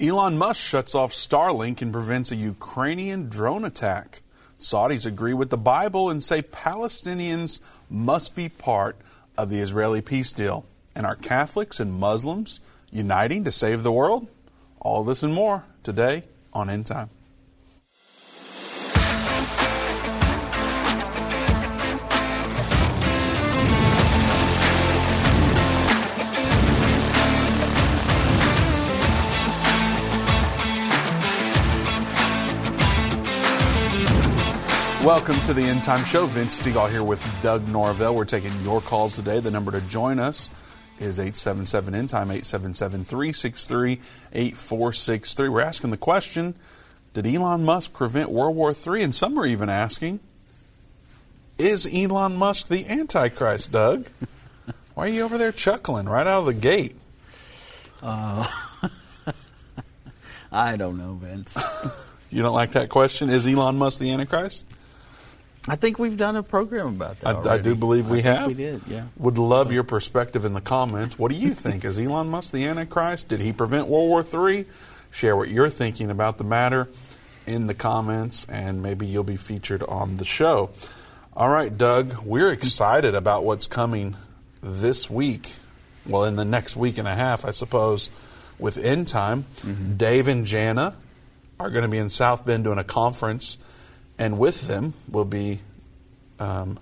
Elon Musk shuts off Starlink and prevents a Ukrainian drone attack. Saudis agree with the Bible and say Palestinians must be part of the Israeli peace deal. And are Catholics and Muslims uniting to save the world? All this and more today on End Time. Welcome to the End Time Show. Vince Stegall here with Doug Norvell. We're taking your calls today. The number to join us is 877 End Time, 877 363 8463. We're asking the question Did Elon Musk prevent World War III? And some are even asking Is Elon Musk the Antichrist, Doug? Why are you over there chuckling right out of the gate? Uh, I don't know, Vince. you don't like that question? Is Elon Musk the Antichrist? I think we've done a program about that. I, I do believe we I have. we did, yeah. Would love your perspective in the comments. What do you think? Is Elon Musk the Antichrist? Did he prevent World War III? Share what you're thinking about the matter in the comments, and maybe you'll be featured on the show. All right, Doug, we're excited about what's coming this week. Well, in the next week and a half, I suppose, with End Time. Mm-hmm. Dave and Jana are going to be in South Bend doing a conference and with them will be um,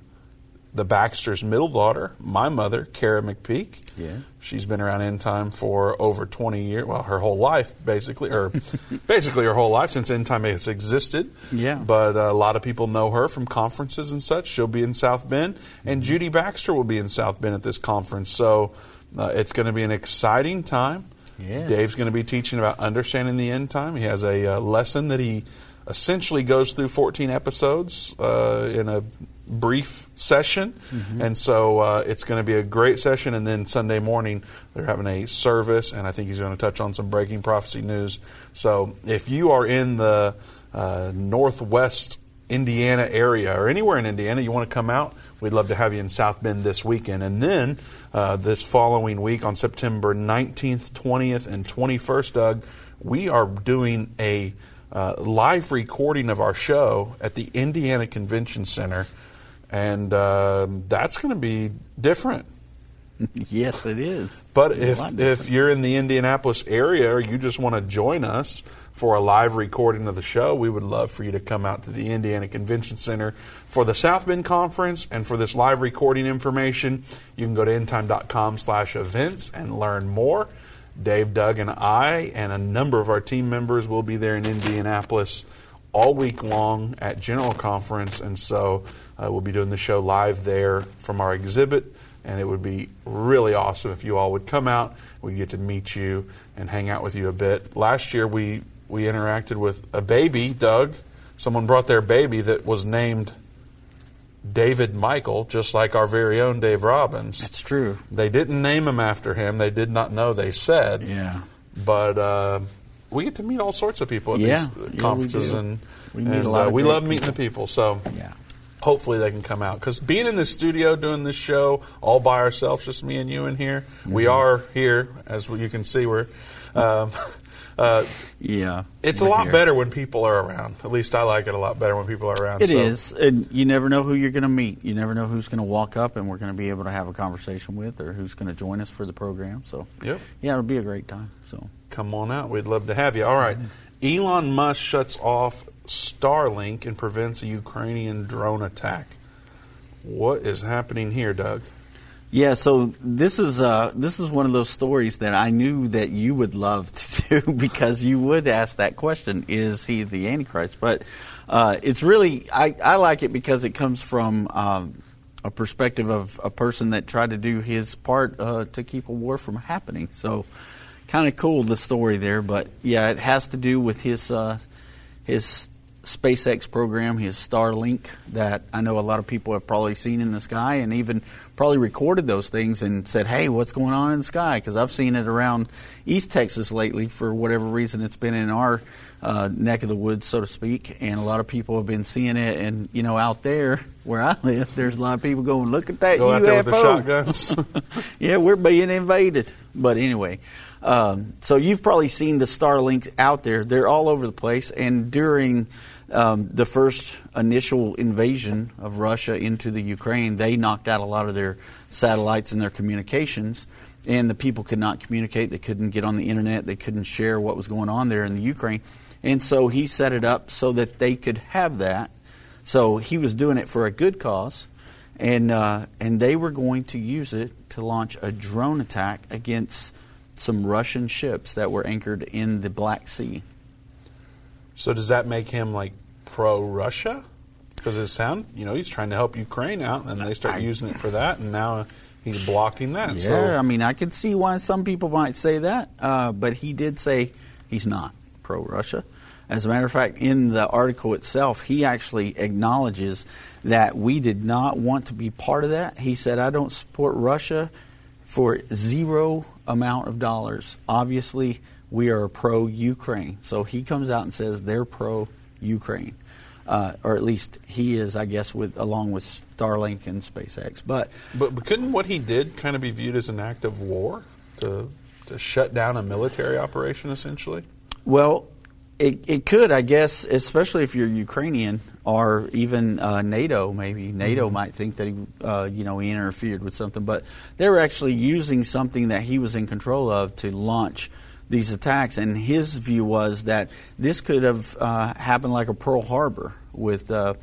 the Baxter's middle daughter, my mother, Kara McPeak. Yeah. She's been around End Time for over 20 years, well, her whole life, basically, or basically her whole life since End Time has existed. Yeah. But uh, a lot of people know her from conferences and such. She'll be in South Bend, and Judy Baxter will be in South Bend at this conference. So uh, it's going to be an exciting time. Yes. Dave's going to be teaching about understanding the end time. He has a uh, lesson that he essentially goes through 14 episodes uh, in a brief session. And so uh, it's going to be a great session. And then Sunday morning, they're having a service, and I think he's going to touch on some breaking prophecy news. So if you are in the uh, northwest Indiana area or anywhere in Indiana, you want to come out, we'd love to have you in South Bend this weekend. And then uh, this following week on September 19th, 20th, and 21st, Doug, we are doing a uh, live recording of our show at the Indiana Convention Center, and um that's going to be different. yes, it is. But It's if if you're in the Indianapolis area or you just want to join us for a live recording of the show, we would love for you to come out to the Indiana Convention Center for the South Bend Conference and for this live recording information. You can go to endtime.com slash events and learn more. Dave, Doug, and I and a number of our team members will be there in Indianapolis all week long at General Conference, and so uh, we'll be doing the show live there from our exhibit. And it would be really awesome if you all would come out. We get to meet you and hang out with you a bit. Last year we we interacted with a baby, Doug. Someone brought their baby that was named David Michael, just like our very own Dave Robbins. That's true. They didn't name him after him. They did not know. They said, Yeah. but uh, we get to meet all sorts of people at Yeah. these Yeah, we conferences, do. and We meet and, a lot uh, of we love meeting the people. So Yeah. hopefully they can come out because being in the studio doing this show all by ourselves, just me and you in here, we Mm-hmm. are here as you can see. We're um, uh, Yeah. it's a lot here. better when people are around. At least I like it a lot better when people are around. It so. is, and you never know who you're going to meet. You never know who's going to walk up, and we're going to be able to have a conversation with, or who's going to join us for the program. So, Yep. yeah, it'll be a great time. So, Come on out. We'd love to have you. All right. Elon Musk shuts off Starlink and prevents a Ukrainian drone attack. What is happening here, Doug? Yeah. So this is uh, this is one of those stories that I knew that you would love to do because you would ask that question: Is he the Antichrist? But uh, it's really I, I like it because it comes from. Um, a perspective of a person that tried to do his part uh, to keep a war from happening. So, kind of cool the story there. But yeah, it has to do with his uh, his SpaceX program, his Starlink, that I know a lot of people have probably seen in the sky, and even probably recorded those things and said, "Hey, what's going on in the sky?" Because I've seen it around East Texas lately. For whatever reason, it's been in our uh, neck of the woods, so to speak, and a lot of people have been seeing it. And you know, out there where I live, there's a lot of people going, "Look at that Go UFO!" out there with the shotguns. yeah, we're being invaded. But anyway, Um, so you've probably seen the Starlink out there. They're all over the place. And during um, the first initial invasion of Russia into the Ukraine, they knocked out a lot of their satellites and their communications. And the people could not communicate. They couldn't get on the internet. They couldn't share what was going on there in the Ukraine. And so he set it up so that they could have that. So he was doing it for a good cause and uh, and they were going to use it to launch a drone attack against some Russian ships that were anchored in the Black Sea. So does that make him like pro-Russia? Because it sound, you know, he's trying to help Ukraine out, and they start I, using it for that, and now he's blocking that. Yeah, so. I mean, I can see why some people might say that, uh, but he did say he's not pro-Russia. As a matter of fact, in the article itself, he actually acknowledges that we did not want to be part of that. He said, I don't support Russia for zero amount of dollars. Obviously, we are pro Ukraine. So he comes out and says they're pro Ukraine. Uh, or at least he is, I guess, with along with Starlink and SpaceX. But, but but couldn't what he did kind of be viewed as an act of war to to shut down a military operation, essentially? Well, it, it could, I guess, especially if you're Ukrainian or even uh, NATO. Maybe NATO mm-hmm. might think that he, uh, you know, he interfered with something, but they were actually using something that he was in control of to launch these attacks. And his view was that this could have uh, happened like a Pearl Harbor with. Uh,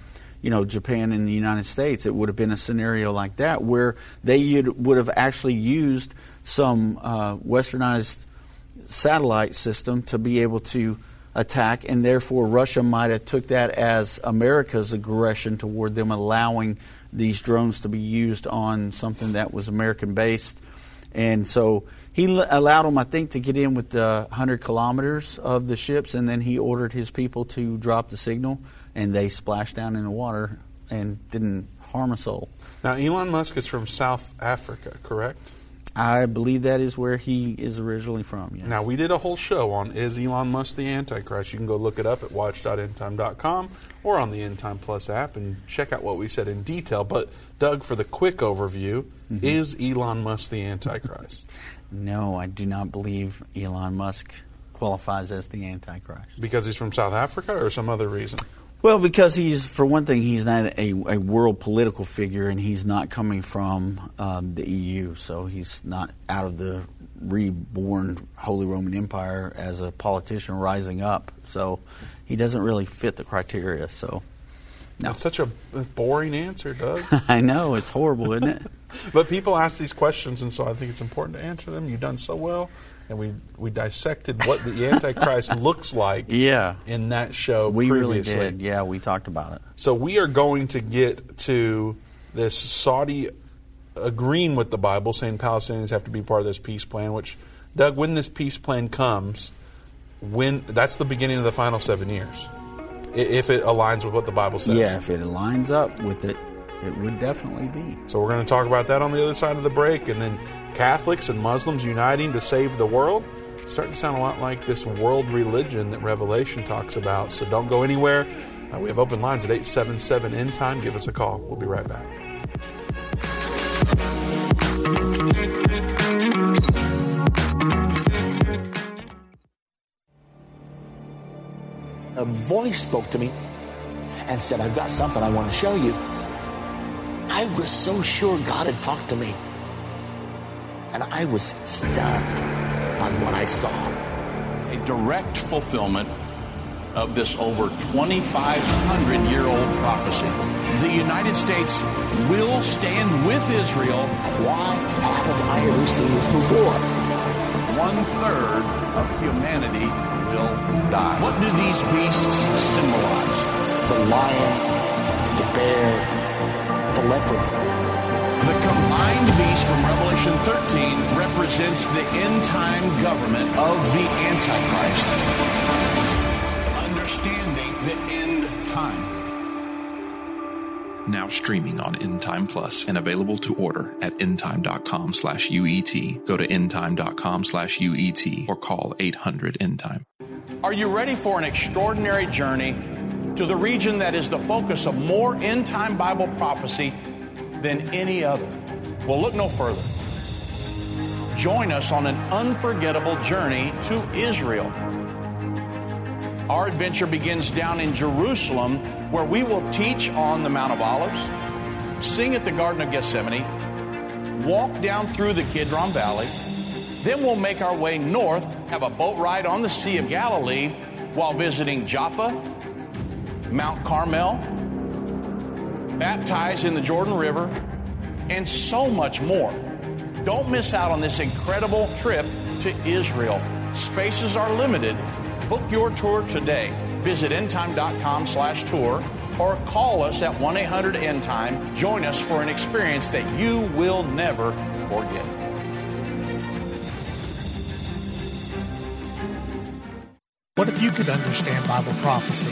you know, Japan and the United States, it would have been a scenario like that where they would have actually used some uh, westernized satellite system to be able to attack, and therefore Russia might have took that as America's aggression toward them allowing these drones to be used on something that was American based. And so he allowed them, I think, to get in with the 100 kilometers of the ships, and then he ordered his people to drop the signal, and they splashed down in the water and didn't harm a soul. Now, Elon Musk is from South Africa, correct? I believe that is where he is originally from. Yes. Now, we did a whole show on Is Elon Musk the Antichrist? You can go look it up at watch.endtime.com or on the Endtime Plus app and check out what we said in detail. But, Doug, for the quick overview, mm-hmm. is Elon Musk the Antichrist? no, I do not believe Elon Musk qualifies as the Antichrist. Because he's from South Africa or some other reason? Well, because he's, for one thing, he's not a, a world political figure, and he's not coming from um, the EU, so he's not out of the reborn Holy Roman Empire as a politician rising up. So he doesn't really fit the criteria. So no. That's such a boring answer, Doug. I know it's horrible, isn't it? but people ask these questions, and so I think it's important to answer them. You've done so well and we we dissected what the Antichrist looks like. Yeah. in that show. We previously. really did. Yeah, we talked about it. So we are going to get to this Saudi agreeing with the Bible, saying Palestinians have to be part of this peace plan. Which, Doug, when this peace plan comes, when that's the beginning of the final seven years, if it aligns with what the Bible says. Yeah, if it aligns up with it, it would definitely be. So we're going to talk about that on the other side of the break, and then Catholics and Muslims uniting to save the world. starting to sound a lot like this world religion that Revelation talks about. So don't go anywhere. Uh, we have open lines at 877 End Time. Give us a call. We'll be right back. A voice spoke to me and said, I've got something I want to show you. I was so sure God had talked to me. And I was stunned on what I saw. A direct fulfillment of this over 2,500 year old prophecy. The United States will stand with Israel. Why haven't I ever seen this before? One third of humanity will die. What do these beasts symbolize? The lion, the bear, the leopard. The combined beast from Revelation 13 represents the end time government of the Antichrist. Understanding the end time. Now streaming on Endtime Plus and available to order at endtime.com slash UET. Go to endtime.com slash UET or call 800 Endtime. Are you ready for an extraordinary journey to the region that is the focus of more end time Bible prophecy than any other. Well, look no further. Join us on an unforgettable journey to Israel. Our adventure begins down in Jerusalem, where we will teach on the Mount of Olives, sing at the Garden of Gethsemane, walk down through the Kidron Valley. Then we'll make our way north, have a boat ride on the Sea of Galilee while visiting Joppa, Mount Carmel, baptize in the Jordan River, and so much more. Don't miss out on this incredible trip to Israel. Spaces are limited. Book your tour today. Visit endtime.com slash tour or call us at 1-800-ENDTIME. Join us for an experience that you will never forget. What if you could understand Bible prophecy?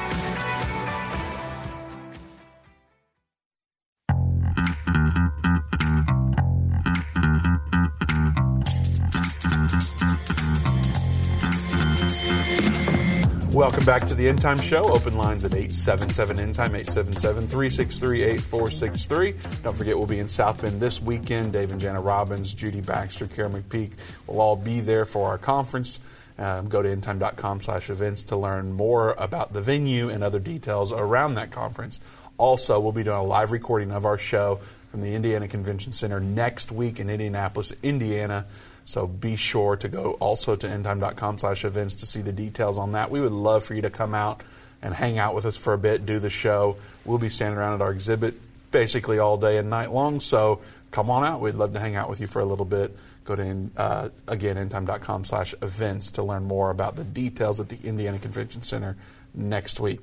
Welcome back to the End Time Show. Open lines at 877 End Time, 877 363 8463. Don't forget, we'll be in South Bend this weekend. Dave and Jana Robbins, Judy Baxter, Carol McPeak will all be there for our conference. Um, go to endtime.com slash events to learn more about the venue and other details around that conference. Also, we'll be doing a live recording of our show from the Indiana Convention Center next week in Indianapolis, Indiana. So be sure to go also to endtime.com slash events to see the details on that. We would love for you to come out and hang out with us for a bit, do the show. We'll be standing around at our exhibit basically all day and night long. So come on out. We'd love to hang out with you for a little bit. Go to, uh, again, endtime.com slash events to learn more about the details at the Indiana Convention Center next week.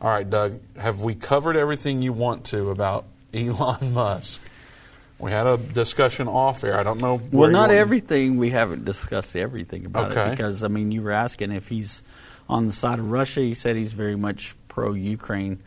All right, Doug, have we covered everything you want to about Elon Musk? We had a discussion off air. I don't know. Well, not everything. We haven't discussed everything about Okay. it because I mean, you were asking if he's on the side of Russia. He said he's very much pro-Ukraine.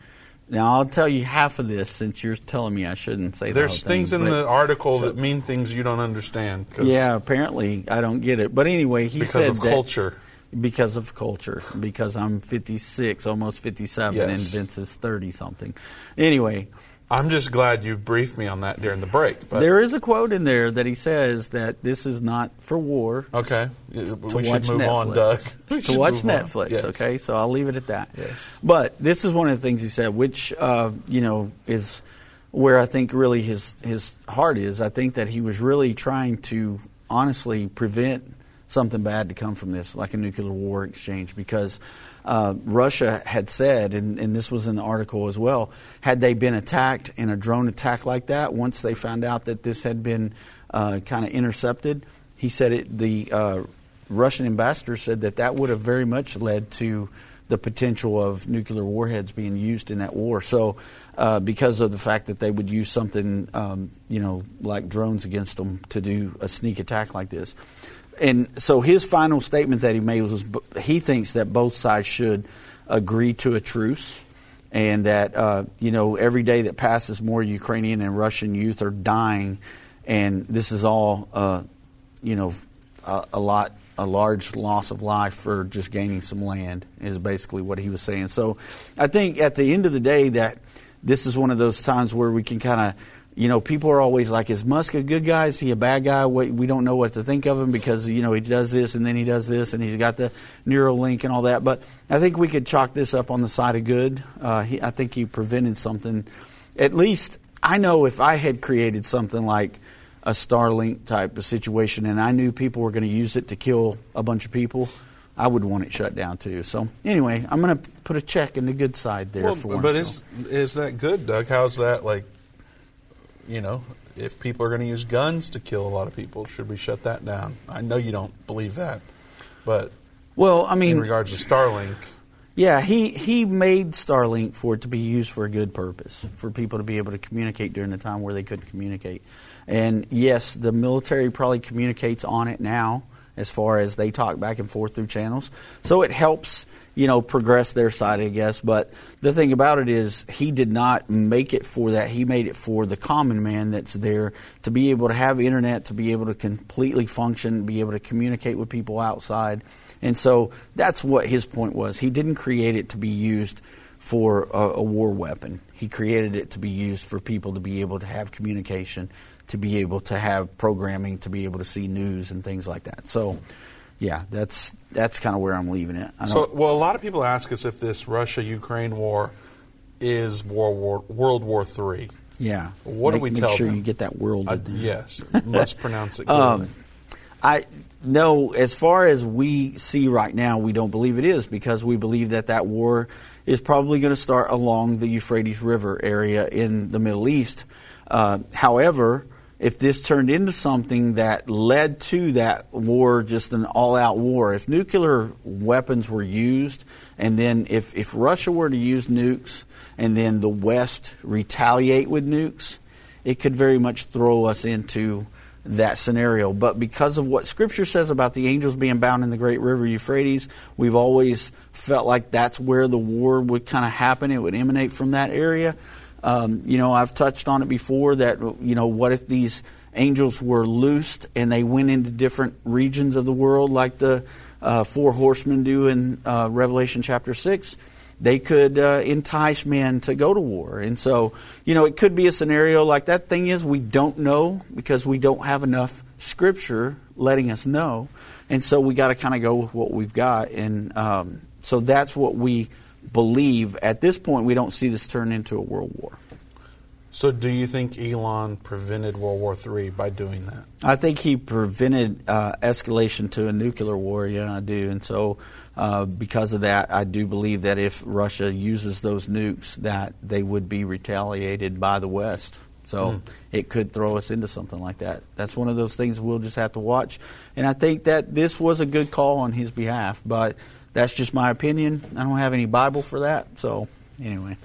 Now I'll tell you half of this since you're telling me I shouldn't say. the There's thing, things in the article that mean things you don't understand. 'cause- Yeah, apparently I don't get it. But anyway, he because of culture. Because of culture. Because I'm 56, almost 57, and Vince is 30 something. Anyway, I'm just glad you briefed me on that during the break. But there is a quote in there that he says that this is not for war. okay, we should move Netflix. on, Doug. To watch. Netflix, Yes. okay? So I'll leave it at that. Yes. But this is one of the things he said, which uh, you know is where I think really his his heart is. I think that he was really trying to honestly prevent something bad to come from this, like a nuclear war exchange, because. Uh, Russia had said, and, and this was in the article as well, had they been attacked in a drone attack like that, once they found out that this had been uh, kind of intercepted, he said it, the uh, Russian ambassador said that that would have very much led to the potential of nuclear warheads being used in that war. So, uh, because of the fact that they would use something, um, you know, like drones against them to do a sneak attack like this. And so his final statement that he made was he thinks that both sides should agree to a truce and that uh, you know every day that passes, more Ukrainian and Russian youth are dying, and this is all uh, you know a, a lot a large loss of life for just gaining some land is basically what he was saying. So I think at the end of the day that this is one of those times where we can kind of you know, people are always like, "Is Musk a good guy? Is he a bad guy?" We, don't know what to think of him because you know he does this and then he does this and he's got the Neuralink and all that. But I think we could chalk this up on the side of good. Uh, he, I think he prevented something. At least I know if I had created something like a Starlink type of situation and I knew people were going to use it to kill a bunch of people, I would want it shut down too. So anyway, I'm going to put a check in the good side there Well, for him. but so. is is that good, Doug? How's that like? You know, if people are going to use guns to kill a lot of people, should we shut that down? I know you don't believe that, but well, I mean, in regards to Starlink, Yeah, he, he made Starlink for it to be used for a good purpose, for people to be able to communicate during the time where they couldn't communicate. And yes, the military probably communicates on it now, as far as they talk back and forth through channels. So it helps, you know, progress their side, I guess. But the thing about it is, he did not make it for that. He made it for the common man that's there to be able to have internet, to be able to completely function, be able to communicate with people outside. And so that's what his point was. He didn't create it to be used for a, a, war weapon. He created it to be used for people to be able to have communication, to be able to have programming, to be able to see news and things like that. So, yeah, that's that's kind of where I'm leaving it. So, well, a lot of people ask us if this Russia-Ukraine war is World War World War Three. Yeah. What make, do we make tell sure them? you get that world. Uh, yes, must pronounce it. Um, I no, as far as we see right now, we don't believe it is because we believe that that war is probably going to start along the Euphrates River area in the Middle East. Uh, however, if this turned into something that led to that war, just an all-out war, if nuclear weapons were used, and then if, if Russia were to use nukes, and then the West retaliate with nukes, it could very much throw us into that scenario. But because of what Scripture says about the angels being bound in the great river Euphrates, we've always felt like that's where the war would kind of happen. It would emanate from that area. Um, you know, I've touched on it before that, you know, what if these angels were loosed and they went into different regions of the world like the uh, four horsemen do in uh, Revelation chapter 6? they could uh, entice men to go to war. And so, you know, it could be a scenario like that. Thing is, we don't know because we don't have enough scripture letting us know. And so we got to kind of go with what we've got. And um, so that's what we believe. At this point, we don't see this turn into a world war. So, do you think Elon prevented World War III by doing that? I think he prevented uh, escalation to a nuclear war. Yeah, I do. And so, uh, because of that, I do believe that if Russia uses those nukes, that they would be retaliated by the West. So Mm. it could throw us into something like that. That's one of those things we'll just have to watch. And I think that this was a good call on his behalf, but that's just my opinion. I don't have any Bible for that. So anyway.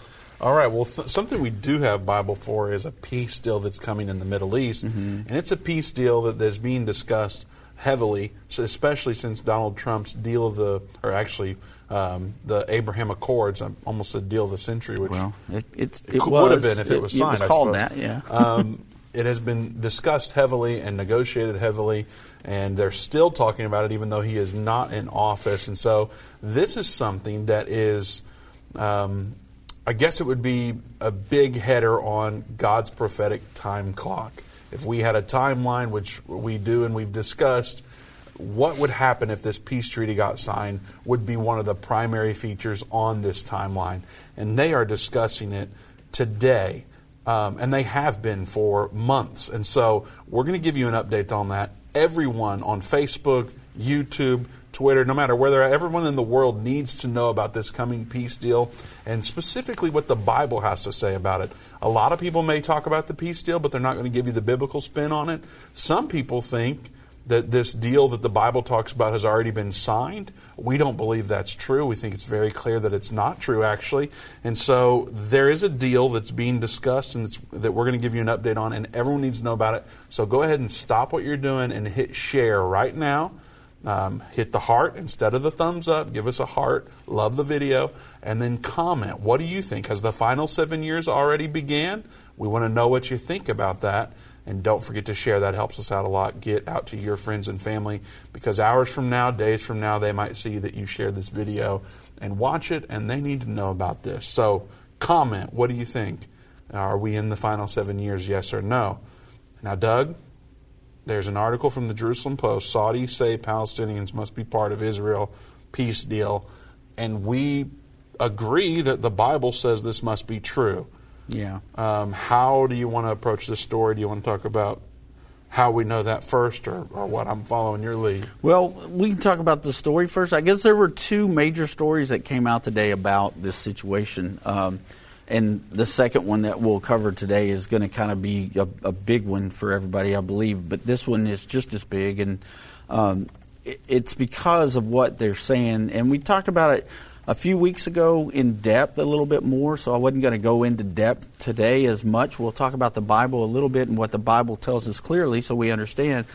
All right. Well, th- something we do have Bible for is a peace deal that's coming in the Middle East, and it's a peace deal that is being discussed heavily, especially since Donald Trump's deal of the, or actually um, the Abraham Accords, um, almost the deal of the century, which Well, it, it, it, it was, would have been if it, was signed. It was called that, yeah. um, it has been discussed heavily and negotiated heavily, and they're still talking about it, even though he is not in office. And so, this is something that is, um, I guess, it would be a big header on God's prophetic time clock. If we had a timeline, which we do and we've discussed, what would happen if this peace treaty got signed would be one of the primary features on this timeline. And they are discussing it today. Um, and they have been for months. And so we're going to give you an update on that. Everyone on Facebook, YouTube, Twitter, no matter where they're at, everyone in the world needs to know about this coming peace deal and specifically what the Bible has to say about it. A lot of people may talk about the peace deal, but they're not going to give you the biblical spin on it. Some people think that this deal that the Bible talks about has already been signed. We don't believe that's true. We think it's very clear that it's not true, actually. And so there is a deal that's being discussed and that we're going to give you an update on, and everyone needs to know about it. So go ahead and stop what you're doing and hit share right now. Um, hit the heart instead of the thumbs up. Give us a heart. Love the video. And then comment. What do you think? Has the final seven years already began? We want to know what you think about that. And don't forget to share. That helps us out a lot. Get out to your friends and family because hours from now, days from now, they might see that you shared this video and watch it, and they need to know about this. So comment. What do you think? Are we in the final seven years? Yes or no? Now, Doug, there's an article from the Jerusalem Post. Saudis say Palestinians must be part of Israel peace deal, and we agree that the Bible says this must be true. Yeah. Um, how do you want to approach this story? Do you want to talk about how we know that first, or, or what? I'm following your lead. Well, we can talk about the story first. I guess there were two major stories that came out today about this situation. Um, and the second one that we'll cover today is going to kind of be a, a, big one for everybody, I believe. But this one is just as big, and um, it, it's because of what they're saying. And we talked about it a few weeks ago in depth a little bit more, so I wasn't going to go into depth today as much. We'll talk about the Bible a little bit and what the Bible tells us clearly so we understand.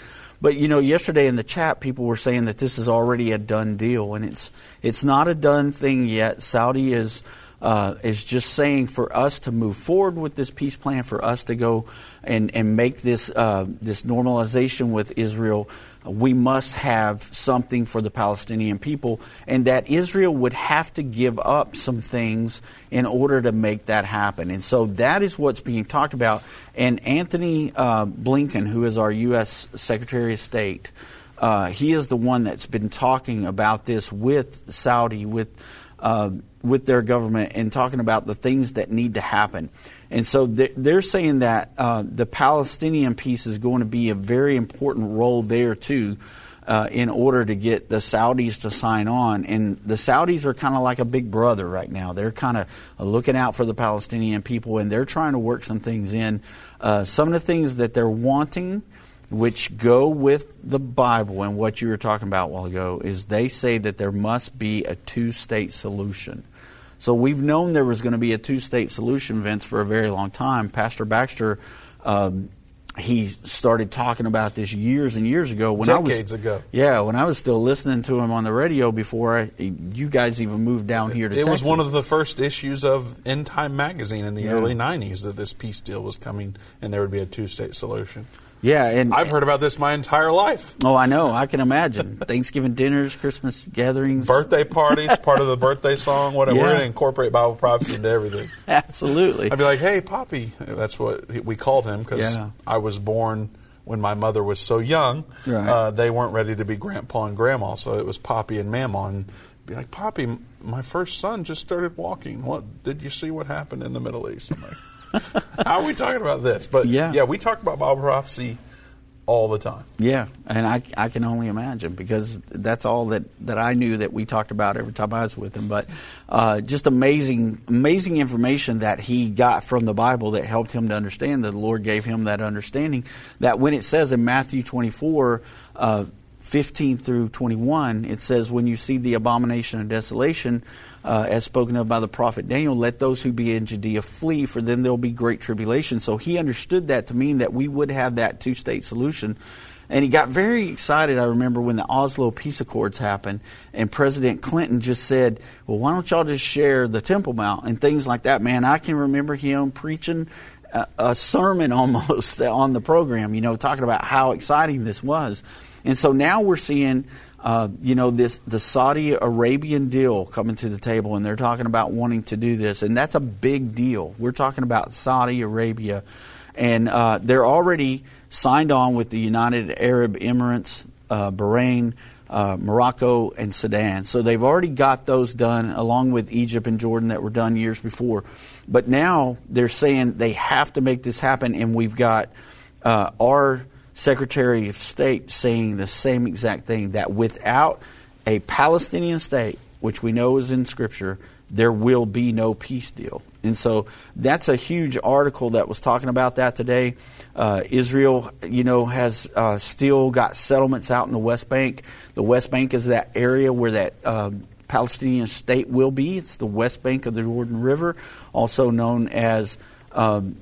But you know, yesterday in the chat, people were saying that this is already a done deal, and it's it's not a done thing yet. Saudi is uh, is just saying for us to move forward with this peace plan, for us to go and and make this uh, this normalization with Israel we must have something for the Palestinian people, and that Israel would have to give up some things in order to make that happen. And so that is what's being talked about. And Antony uh, Blinken, who is our U.S. Secretary of State, uh, he is the one that's been talking about this with Saudi, with uh, with their government, and talking about the things that need to happen. And so they're saying that uh, the Palestinian piece is going to be a very important role there too. Uh, in order to get the Saudis to sign on. And the Saudis are kind of like a big brother right now. They're kind of looking out for the Palestinian people and they're trying to work some things in. Uh, some of the things that they're wanting, which go with the Bible and what you were talking about a while ago, is they say that there must be a two state solution. So we've known there was going to be a two state solution, Vince, for a very long time. Pastor Baxter. Um, he started talking about this years and years ago when decades I was, ago. Yeah, when I was still listening to him on the radio before I, you guys even moved down here to. It Texas. was one of the first issues of End Time magazine in the yeah. early '90s that this peace deal was coming, and there would be a two-state solution. Yeah, and I've heard about this my entire life. Oh, I know. I can imagine Thanksgiving dinners, Christmas gatherings, birthday parties, part of the birthday song. Whatever. Yeah. We're going to incorporate Bible prophecy into everything. Absolutely. I'd be like, "Hey, Poppy," that's what we called him because yeah. I was born when my mother was so young. Right. Uh, they weren't ready to be Grandpa and Grandma, so it was Poppy and Mama. And be like, "Poppy, my first son just started walking. What did you see? What happened in the Middle East?" I'm like. How are we talking about this? But yeah, yeah, we talk about Bible prophecy all the time. Yeah, and I, I can only imagine because that's all that, that I knew that we talked about every time I was with him. But uh, just amazing, amazing information that he got from the Bible that helped him to understand that the Lord gave him that understanding. That when it says in Matthew 24, uh, 15 through 21, it says, When you see the abomination of desolation, uh, as spoken of by the prophet Daniel, let those who be in Judea flee, for then there will be great tribulation. So he understood that to mean that we would have that two state solution. And he got very excited, I remember, when the Oslo Peace Accords happened, and President Clinton just said, Well, why don't y'all just share the Temple Mount and things like that, man? I can remember him preaching a, a sermon almost on the program, you know, talking about how exciting this was. And so now we're seeing, uh, you know, this the Saudi Arabian deal coming to the table, and they're talking about wanting to do this, and that's a big deal. We're talking about Saudi Arabia, and uh, they're already signed on with the United Arab Emirates, uh, Bahrain. Uh, Morocco and Sudan. So they've already got those done, along with Egypt and Jordan that were done years before. But now they're saying they have to make this happen, and we've got uh, our Secretary of State saying the same exact thing that without a Palestinian state, which we know is in Scripture, there will be no peace deal. And so that's a huge article that was talking about that today. Uh, Israel, you know, has uh, still got settlements out in the West Bank. The West Bank is that area where that um, Palestinian state will be. It's the West Bank of the Jordan River, also known as um,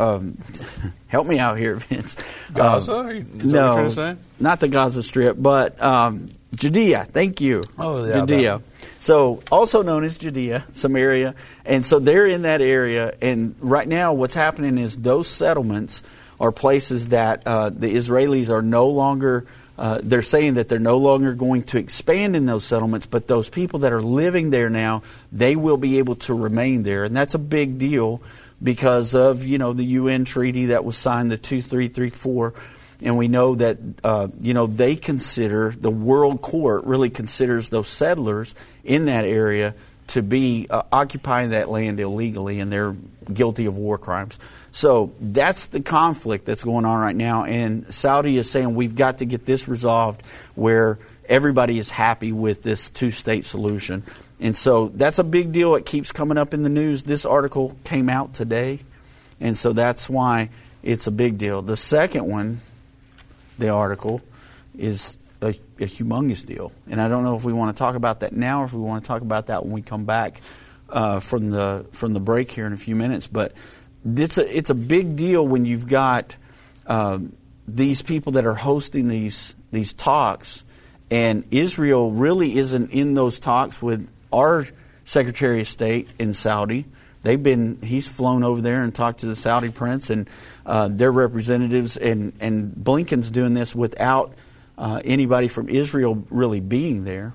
um, help me out here, Vince. Gaza? Um, no, not the Gaza Strip, but um, Judea. Thank you. Oh, yeah. Judea. That. So, also known as Judea, Samaria, and so they're in that area. And right now, what's happening is those settlements are places that uh, the Israelis are no longer. Uh, they're saying that they're no longer going to expand in those settlements, but those people that are living there now, they will be able to remain there, and that's a big deal because of you know the UN treaty that was signed, the two three three four, and we know that uh, you know they consider the World Court really considers those settlers in that area to be uh, occupying that land illegally, and they're guilty of war crimes. So that's the conflict that's going on right now, and Saudi is saying we've got to get this resolved where everybody is happy with this two state solution. And so that's a big deal. It keeps coming up in the news. This article came out today, and so that's why it's a big deal. The second one, the article, is a, a humongous deal. And I don't know if we want to talk about that now or if we want to talk about that when we come back uh, from the from the break here in a few minutes. But it's a it's a big deal when you've got. Um, these people that are hosting these these talks, and Israel really isn't in those talks with our Secretary of State in Saudi. They've been he's flown over there and talked to the Saudi prince and uh, their representatives, and and Blinken's doing this without uh, anybody from Israel really being there.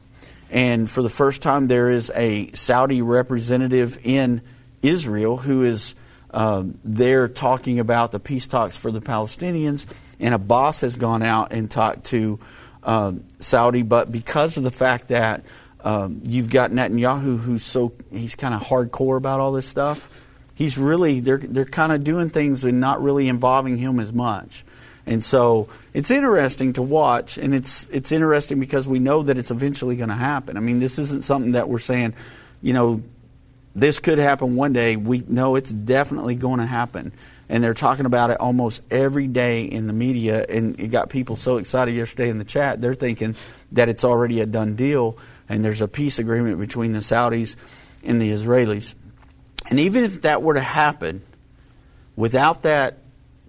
And for the first time, there is a Saudi representative in Israel who is um, there talking about the peace talks for the Palestinians. And Abbas has gone out and talked to um, Saudi, but because of the fact that um, you've got Netanyahu, who's so he's kind of hardcore about all this stuff. He's really they're they're kind of doing things and not really involving him as much. And so it's interesting to watch, and it's it's interesting because we know that it's eventually going to happen. I mean, this isn't something that we're saying, you know, this could happen one day. We know it's definitely going to happen, and they're talking about it almost every day in the media, and it got people so excited yesterday in the chat. They're thinking that it's already a done deal, and there's a peace agreement between the Saudis and the Israelis. And even if that were to happen, without that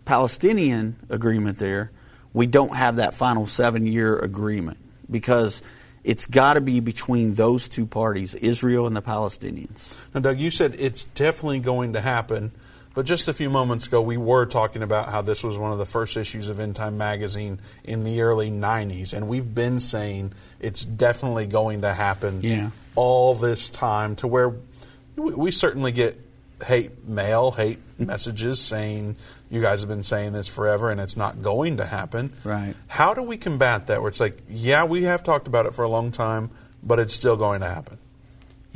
Palestinian agreement there, we don't have that final seven year agreement because it's got to be between those two parties, Israel and the Palestinians. Now, Doug, you said it's definitely going to happen, but just a few moments ago, we were talking about how this was one of the first issues of End Time magazine in the early 90s, and we've been saying it's definitely going to happen yeah. all this time to where we certainly get hate mail, hate messages saying you guys have been saying this forever and it's not going to happen. Right. How do we combat that where it's like, yeah, we have talked about it for a long time, but it's still going to happen?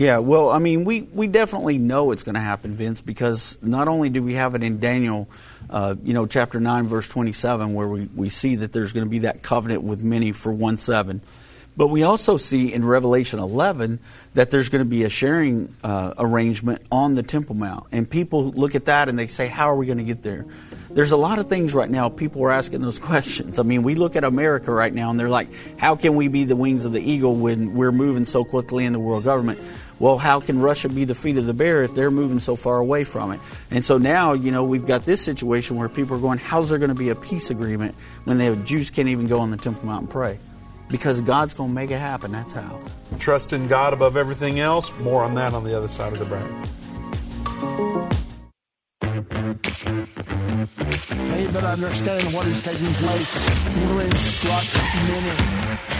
Yeah, well, I mean, we, we definitely know it's going to happen, Vince, because not only do we have it in Daniel, uh, you know, chapter 9, verse 27, where we, we see that there's going to be that covenant with many for 1 7. But we also see in Revelation 11 that there's going to be a sharing uh, arrangement on the Temple Mount. And people look at that and they say, How are we going to get there? There's a lot of things right now people are asking those questions. I mean, we look at America right now and they're like, How can we be the wings of the eagle when we're moving so quickly in the world government? Well, how can Russia be the feet of the bear if they're moving so far away from it? And so now, you know, we've got this situation where people are going, How's there going to be a peace agreement when the Jews can't even go on the Temple Mount and pray? because God's going to make it happen. That's how. Trust in God above everything else. More on that on the other side of the break. They that understand what is taking place will instruct many.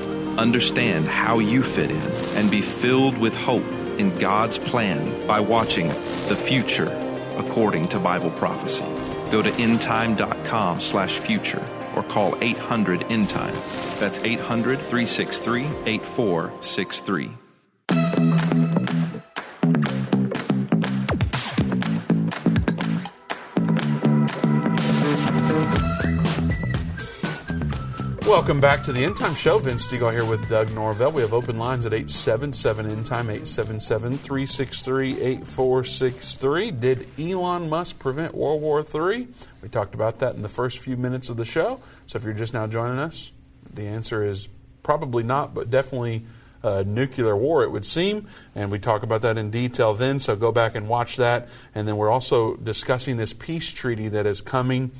understand how you fit in, and be filled with hope in God's plan by watching The Future According to Bible Prophecy. Go to endtime.com slash future or call 800 endtime. That's 800 363 8463. Welcome back to the End Time Show. Vince Stegall here with Doug Norvell. We have open lines at 877 End Time, 877 363 8463. Did Elon Musk prevent World War III? We talked about that in the first few minutes of the show. So if you're just now joining us, the answer is probably not, but definitely uh, nuclear war, it would seem. And we talk about that in detail then, so go back and watch that. And then we're also discussing this peace treaty that is coming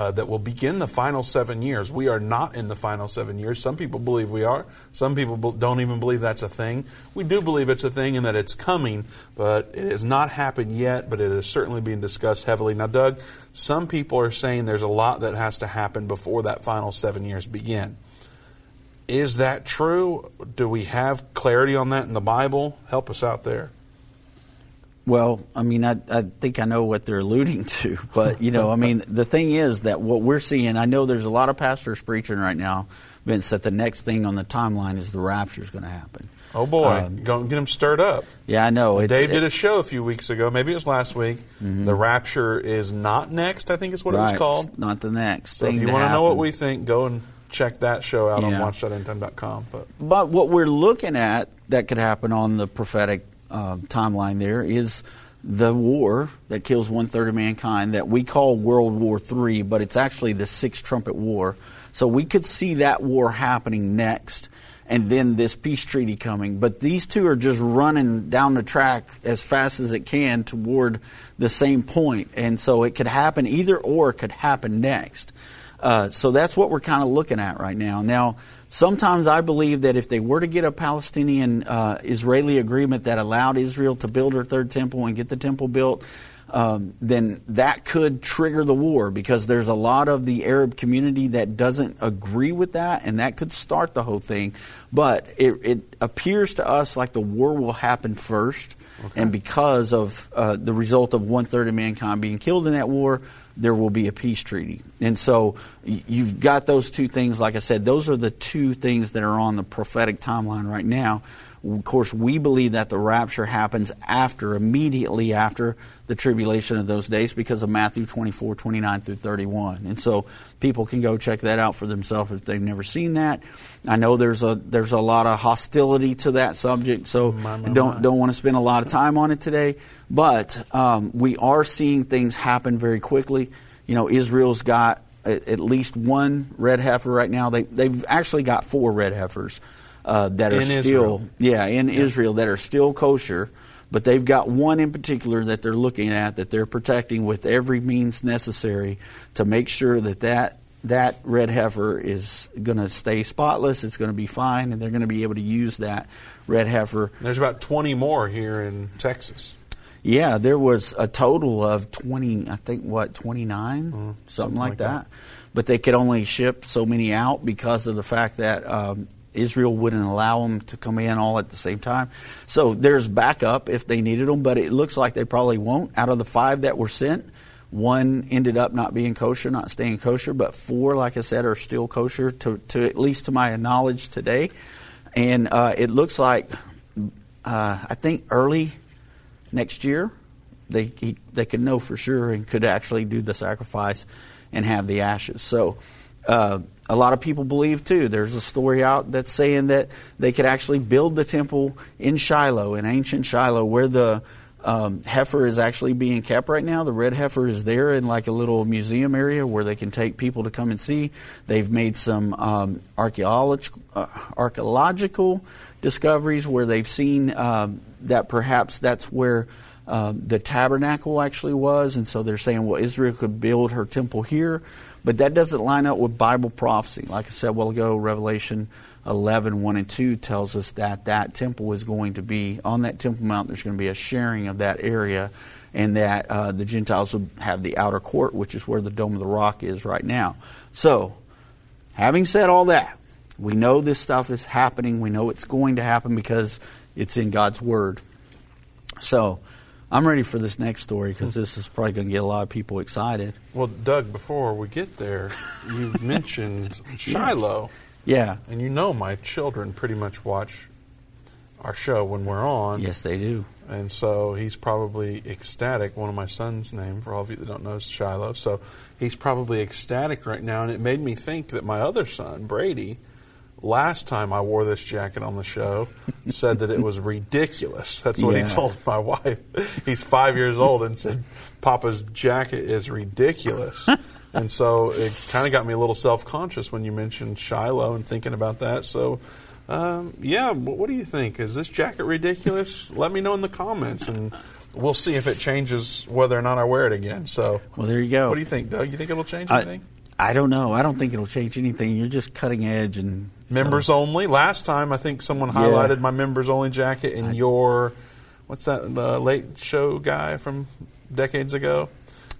uh, that will begin the final seven years. We are not in the final seven years. Some people believe we are. Some people don't even believe that's a thing. We do believe it's a thing and that it's coming, but it has not happened yet, but it is certainly being discussed heavily. Now, Doug, some people are saying there's a lot that has to happen before that final seven years begin. Is that true? Do we have clarity on that in the Bible? Help us out there. Well, I mean, I, I think I know what they're alluding to, but you know, I mean, the thing is that what we're seeing, I know there's a lot of pastors preaching right now, Vince, that the next thing on the timeline is the rapture is going to happen. Oh boy, Um, go and get them stirred up. Yeah, I know. It's- Dave did a show a few weeks ago. Maybe it was last week. The rapture is not next. I think is what it was called. Not the next. So if you want to know what we think, go and check that show out on Yeah. watch.endtime.com. But But what we're looking at that could happen on the prophetic um, timeline there is the war that kills one third of mankind that we call World War III, but it's actually the Six Trumpet War. So we could see that war happening next. And then this peace treaty coming. But these two are just running down the track as fast as it can toward the same point. And so it could happen either or could happen next. Uh, so that's what we're kind of looking at right now. Now, sometimes I believe that if they were to get a Palestinian uh, Israeli agreement that allowed Israel to build her third temple and get the temple built, um, then that could trigger the war because there's a lot of the Arab community that doesn't agree with that, and that could start the whole thing. But it, it appears to us like the war will happen first, and because of uh, the result of one third of mankind being killed in that war, there will be a peace treaty. And so you've got those two things. Like I said, those are the two things that are on the prophetic timeline right now. Of course, we believe that the rapture happens after, immediately after the tribulation of those days because of Matthew 24, 29 through 31. And so people can go check that out for themselves if they've never seen that. I know there's a there's a lot of hostility to that subject, so My, my, I don't my. don't want to spend a lot of time on it today. But um, we are seeing things happen very quickly. You know, Israel's got at, at least one red heifer right now. They they've actually got four red heifers uh, that are In still Israel. yeah in Israel that are still kosher. But they've got one in particular that they're looking at that they're protecting with every means necessary to make sure that that that red heifer is going to stay spotless. It's going to be fine, and they're going to be able to use that red heifer there's about 20 more here in Texas. yeah, there was a total of 20, I think, what, 29? something, something like like that. that. But they could only ship so many out because of the fact that um, Israel wouldn't allow them to come in all at the same time. So there's backup if they needed them, but it looks like they probably won't. Out of the five that were sent, one ended up not being kosher, not staying kosher, but four, like I said, are still kosher, to, to at least to my knowledge today. And uh, it looks like, uh, I think early next year, they he, they could know for sure and could actually do the sacrifice and have the ashes. So uh, a lot of people believe too. There's a story out that's saying that they could actually build the temple in Shiloh, in ancient Shiloh, where the um, heifer is actually being kept right now. The red heifer is there in like a little museum area where they can take people to come and see. They've made some um, archaeological, uh, archaeological discoveries where they've seen um, that perhaps that's where um, the tabernacle actually was, and so they're saying, well, Israel could build her temple here, but that doesn't line up with Bible prophecy. Like I said a while ago, Revelation 11, 1 and 2 tells us that that temple is going to be, on that Temple Mount, there's going to be a sharing of that area, and that uh, the Gentiles will have the outer court, which is where the Dome of the Rock is right now. So, having said all that, we know this stuff is happening. We know it's going to happen because it's in God's Word. So, I'm ready for this next story because this is probably going to get a lot of people excited. Well, Doug, before we get there, you mentioned Shiloh. Yeah. And you know my children pretty much watch our show when we're on. Yes, they do. And so he's probably ecstatic. One of my son's name, for all of you that don't know, is Shiloh. So he's probably ecstatic right now. And it made me think that my other son, Brady, last time I wore this jacket on the show, said that it was ridiculous. That's what Yeah. he told my wife. He's five years old and said, Papa's jacket is ridiculous. and so it kind of got me a little self conscious when you mentioned Shiloh and thinking about that. So. Um, yeah, what do you think? Is this jacket ridiculous? Let me know in the comments, and we'll see if it changes whether or not I wear it again. So, Well, there you go. what do you think, Doug? You think it'll change I, anything? I don't know. I don't think it'll change anything. You're just cutting edge and so- Members only. Last time, I think someone Yeah. highlighted my members only jacket in your what's that? The late show guy from decades ago.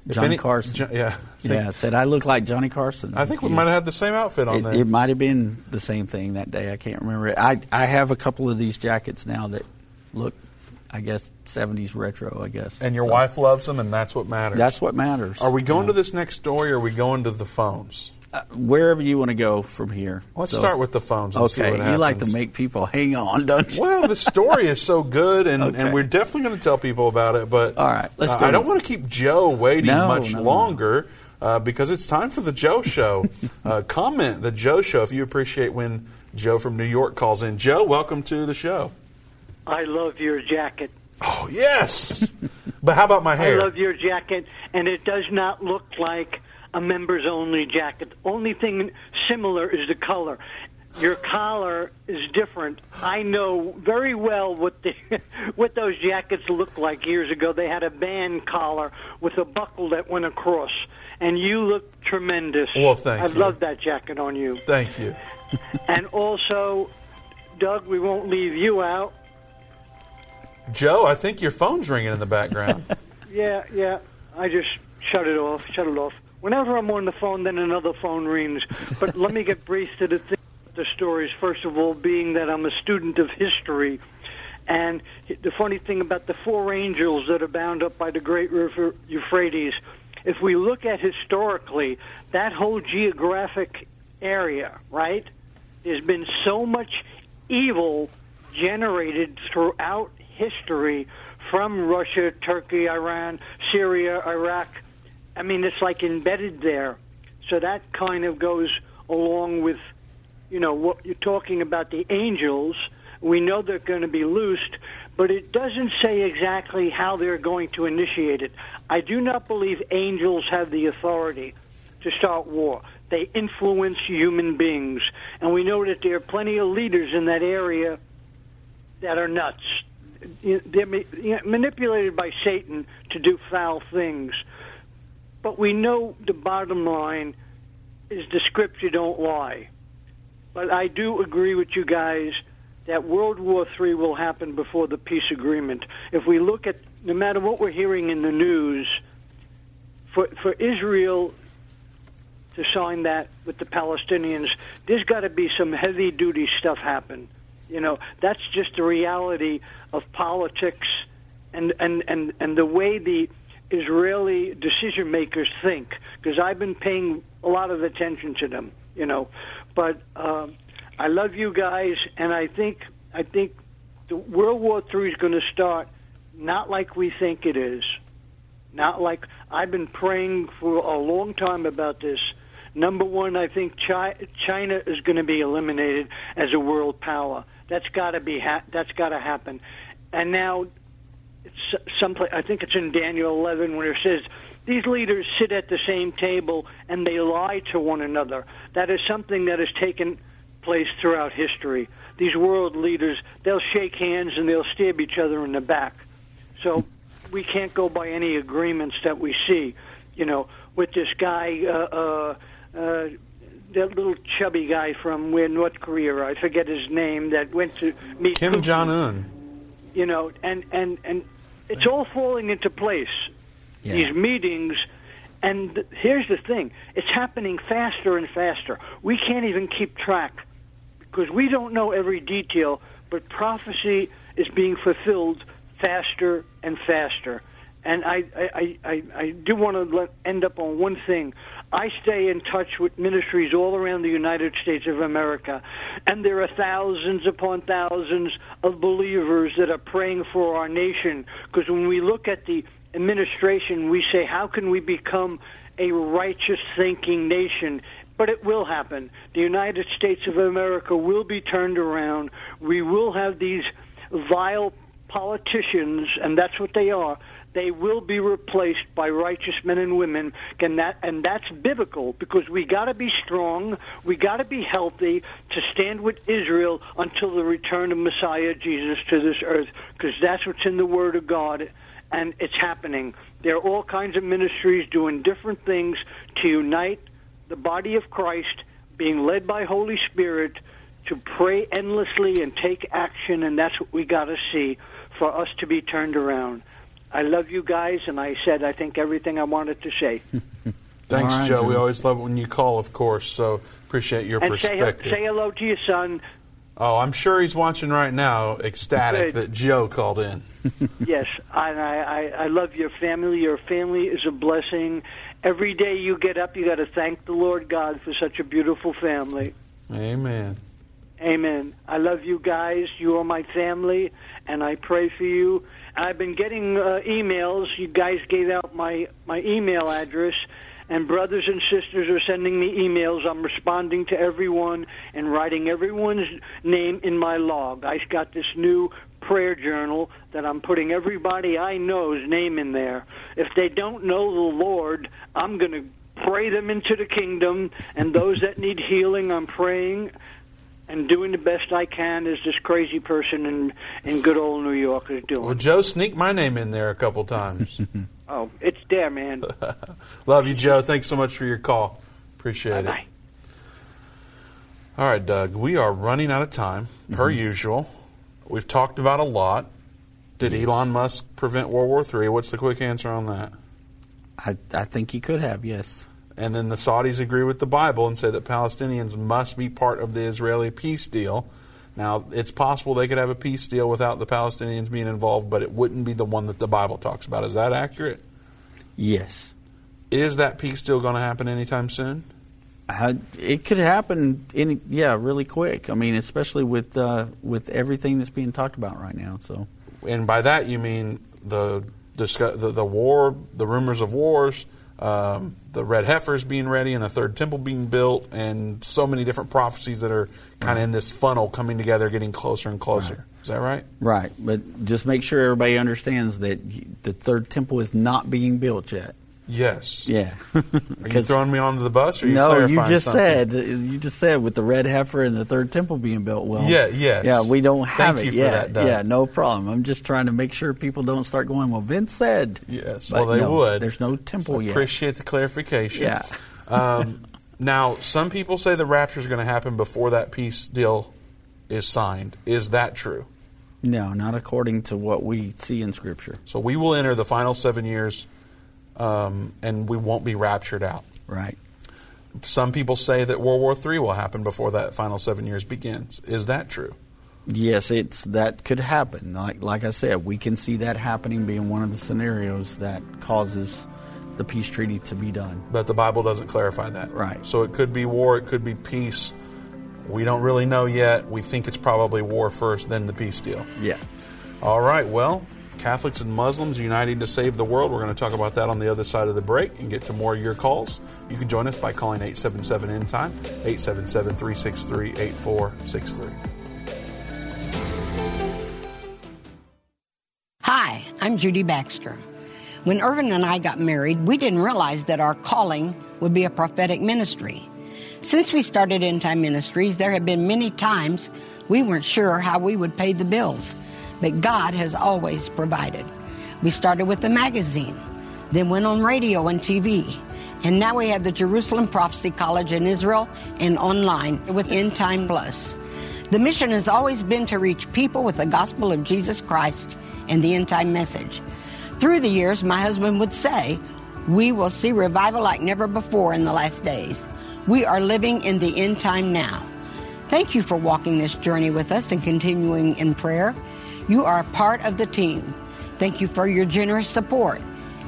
Johnny Carson. Jo- yeah, I think, Yeah, said I look like Johnny Carson. I think we Yeah. might have had the same outfit on It, there. it might have been the same thing that day. I can't remember. I I have a couple of these jackets now that look, I guess, 70s retro. I guess. and your So wife loves them, and that's what matters. That's what matters. Are we going to this next story, or are we going to the phones? Uh, wherever you want to go from here? Let's So- start with the phones. And see Okay, you like to make people hang on, don't you? Well, the story is so good, and, Okay. and we're definitely going to tell people about it. But All right, let's uh, go. I don't want to keep Joe waiting No, much no, no. longer uh, because it's time for the Joe Show. uh, comment the Joe Show if you appreciate when Joe from New York calls in. Joe, welcome to the show. I love your jacket. Oh yes, but how about my hair? I love your jacket, and it does not look like a members only jacket. Only thing similar is the color. Your collar is different. I know very well what the what those jackets looked like years ago. They had a band collar with a buckle that went across, and you look tremendous. Well, thank I you. love that jacket on you. Thank you. And also, Doug, we won't leave you out. Joe, I think your phone's ringing in the background. Yeah, yeah. I just shut it off. Shut it off. Whenever I'm on the phone, then another phone rings. But let me get brief to the thing, the stories. First of all, being that I'm a student of history, and the funny thing about the four angels that are bound up by the great river Euphrates, if we look at historically, that whole geographic area, right? There's been so much evil generated throughout history from Russia, Turkey, Iran, Syria, Iraq. I mean, it's like embedded there. So that kind of goes along with, you know, what you're talking about the angels. We know they're going to be loosed, but it doesn't say exactly how they're going to initiate it. I do not believe angels have the authority to start war. They influence human beings. And we know that there are plenty of leaders in that area that are nuts. They're manipulated by Satan to do foul things. But we know the bottom line is the scripture don't lie. But I do agree with you guys that World War III will happen before the peace agreement. If we look at, no matter what we're hearing in the news, for, for Israel to sign that with the Palestinians, there's got to be some heavy duty stuff happen. You know, that's just the reality of politics and, and, and, and the way the Israeli decision makers think, because I've been paying a lot of attention to them, you know. But um, I love you guys, and I think I think the World War III is going to start not like we think it is. Not like I've been praying for a long time about this. Number one, I think China is going to be eliminated as a world power. That's got to be ha- that's got to happen. And now, someplace I think it's in Daniel 11 where it says these leaders sit at the same table and they lie to one another. That is something that has taken place throughout history. These world leaders, they'll shake hands and they'll stab each other in the back. So we can't go by any agreements that we see. You know, with this guy, uh, uh, uh, that little chubby guy from where North Korea, I forget his name, that went to meet Kim Putin. Jong Un. You know, and and and it's all falling into place. Yeah. These meetings. And th- here's the thing: it's happening faster and faster. We can't even keep track because we don't know every detail. But prophecy is being fulfilled faster and faster. And I, I, I, I, I do want to let, end up on one thing. I stay in touch with ministries all around the United States of America, and there are thousands upon thousands of believers that are praying for our nation. Because when we look at the administration, we say, how can we become a righteous thinking nation? But it will happen. The United States of America will be turned around. We will have these vile politicians, and that's what they are. They will be replaced by righteous men and women, and that and that's biblical because we got to be strong, we got to be healthy to stand with Israel until the return of Messiah Jesus to this earth, because that's what's in the Word of God, and it's happening. There are all kinds of ministries doing different things to unite the body of Christ being led by Holy Spirit to pray endlessly and take action, and that's what we got to see for us to be turned around. I love you guys, and I said I think everything I wanted to say. Thanks, All right, Joe. We always love it when you call, of course. So appreciate your and say, perspective. say hello to your son. oh, I'm sure he's watching right now, ecstatic Good. that Joe called in. yes, and I, I, I love your family. Your family is a blessing. Every day you get up, you got to thank the Lord God for such a beautiful family. Amen. Amen. I love you guys. You are my family, and I pray for you. I've been getting uh, emails. You guys gave out my my email address, and brothers and sisters are sending me emails. I'm responding to everyone and writing everyone's name in my log. I got this new prayer journal that I'm putting everybody I know's name in there. If they don't know the Lord, I'm going to pray them into the kingdom, and those that need healing, I'm praying and doing the best I can as this crazy person in in good old New York is doing. Well, Joe sneaked my name in there a couple times. oh, it's there, man. love you, Joe. Thanks so much for your call. Appreciate Bye-bye. it. All right, Doug. We are running out of time, per Mm-hmm. usual. We've talked about a lot. Did Elon Musk prevent World War III? What's the quick answer on that? I, I think he could have, yes. And then the Saudis agree with the Bible and say that Palestinians must be part of the Israeli peace deal. Now, it's possible they could have a peace deal without the Palestinians being involved, but it wouldn't be the one that the Bible talks about. Is that accurate? Yes. Is that peace deal going to happen anytime soon? Uh, it could happen, any, yeah, really quick. I mean, especially with uh, with everything that's being talked about right now. So, And by that you mean the the, the war, the rumors of wars, um, the red heifers being ready, and the third temple being built, and so many different prophecies that are kind of in this funnel coming together, getting closer and closer. Is that right? right, but just make sure everybody understands that the third temple is not being built yet. Yes. Yeah. Are you throwing me onto the bus? Or are you no, you just something? said you just said with the red heifer and the third temple being built. Well, Yeah, yes. yeah, we don't Thank have you it for yet. that, Doug. yeah, no problem. I'm just trying to make sure people don't start going. Well, Vince said. Yes, But well, they no, would. There's no temple So I yet. Appreciate the clarification. Yeah. um, now, some people say the rapture is going to happen before that peace deal is signed. Is that true? No, not according to what we see in Scripture. So we will enter the final seven years, um, and we won't be raptured out. Right. Some people say that World War III will happen before that final seven years begins. Is that true? Yes, it's that could happen. Like like I said, we can see that happening being one of the scenarios that causes the peace treaty to be done. But the Bible doesn't clarify that. Right. So it could be war, it could be peace. We don't really know yet. We think it's probably war first, then the peace deal. Yeah. All right, well, Catholics and Muslims uniting to save the world. We're going to talk about that on the other side of the break and get to more of your calls. You can join us by calling 877 End Time, 877 363 8463. Hi, I'm Judy Baxter. When Irvin and I got married, we didn't realize that our calling would be a prophetic ministry. Since we started End Time Ministries, there have been many times we weren't sure how we would pay the bills, but God has always provided. We started with the magazine, then went on radio and TV, and now we have the Jerusalem Prophecy College in Israel and online with End Time Plus. The mission has always been to reach people with the gospel of Jesus Christ and the end time message. Through the years, my husband would say, We will see revival like never before in the last days. We are living in the end time now. Thank you for walking this journey with us and continuing in prayer. You are part of the team. Thank you for your generous support.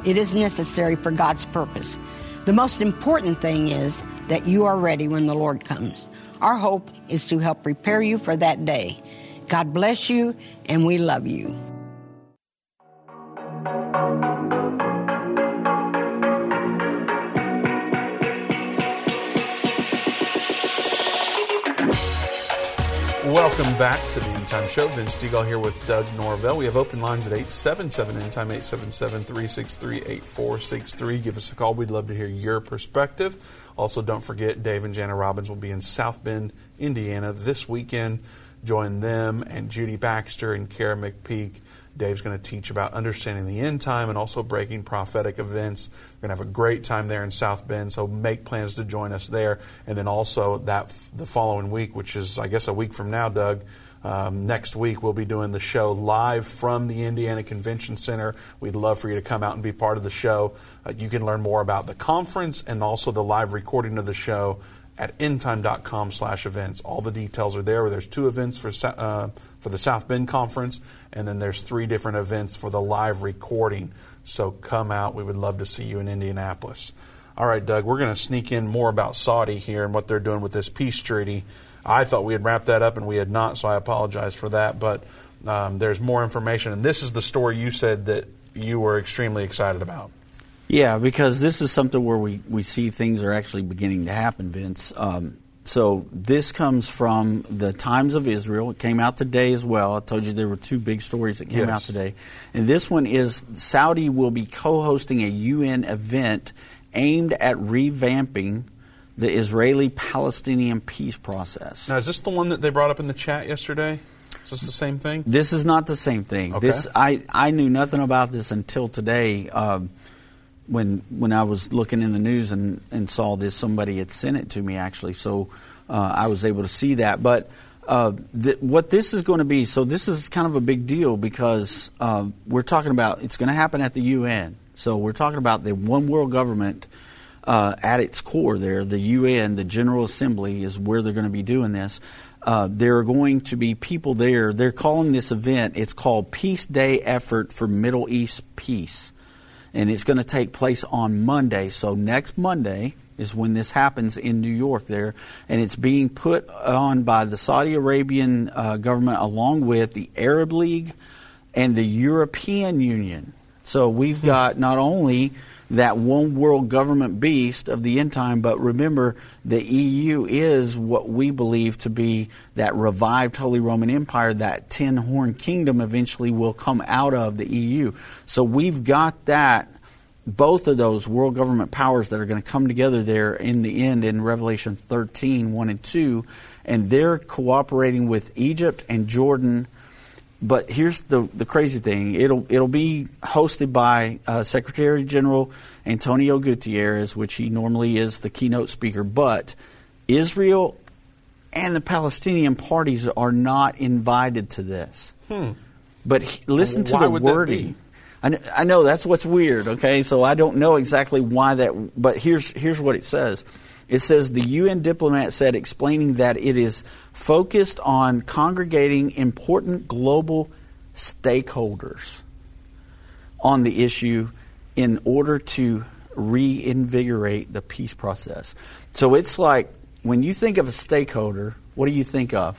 It is necessary for God's purpose. The most important thing is that you are ready when the Lord comes. Our hope is to help prepare you for that day. God bless you, and we love you. Welcome back to the End Time Show. Vince Stegall here with Doug Norvell. We have open lines at 877 End Time, 877 363 8463. Give us a call. We'd love to hear your perspective. Also, don't forget, Dave and Jana Robbins will be in South Bend, Indiana this weekend. Join them and Judy Baxter and Kara McPeak Dave's going to teach about understanding the end time and also breaking prophetic events. We're going to have a great time there in South Bend, so make plans to join us there. And then also that the following week, which is I guess a week from now, Doug. Um, next week, we'll be doing the show live from the Indiana Convention Center. We'd love for you to come out and be part of the show. Uh, you can learn more about the conference and also the live recording of the show at endtime.com slash events. All the details are there. There's two events for, uh, for the South Bend Conference, and then there's three different events for the live recording. So come out. We would love to see you in Indianapolis. All right, Doug, we're going to sneak in more about Saudi here and what they're doing with this peace treaty. I thought we had wrapped that up, and we had not, so I apologize for that. But um, there's more information, and this is the story you said that you were extremely excited about. Yeah, because this is something where we, we see things are actually beginning to happen, Vince. Um, so this comes from the Times of Israel. It came out today as well. I told you there were two big stories that came yes. out today. And this one is Saudi will be co-hosting a UN event aimed at revamping the Israeli-Palestinian peace process. Now, is this the one that they brought up in the chat yesterday? Is this the same thing? This is not the same thing. Okay. This I I knew nothing about this until today. Um, when when I was looking in the news and, and saw this, somebody had sent it to me actually, so uh, I was able to see that. But uh, th- what this is going to be, so this is kind of a big deal because uh, we're talking about it's going to happen at the UN. So we're talking about the one world government uh, at its core. There, the UN, the General Assembly, is where they're going to be doing this. Uh, there are going to be people there. They're calling this event. It's called Peace Day Effort for Middle East Peace and it's going to take place on Monday. So next Monday is when this happens in New York there, and it's being put on by the Saudi Arabian uh, government along with the Arab League and the European Union. So we've hmm. got not only that one world government beast of the end time. But remember, the EU is what we believe to be that revived Holy Roman Empire, that ten horn kingdom eventually will come out of the EU. So we've got that. Both of those world government powers that are going to come together there in the end in Revelation 13, 1 and 2, and they're cooperating with Egypt and Jordan but here's the the crazy thing: it'll it'll be hosted by uh, Secretary General Antonio Guterres, which he normally is the keynote speaker. But Israel and the Palestinian parties are not invited to this. Hmm. But he, listen to why the wording. I know, I know that's what's weird. Okay, so I don't know exactly why that. But here's here's what it says. It says the UN diplomat said, explaining that it is focused on congregating important global stakeholders on the issue in order to reinvigorate the peace process. So it's like when you think of a stakeholder, what do you think of?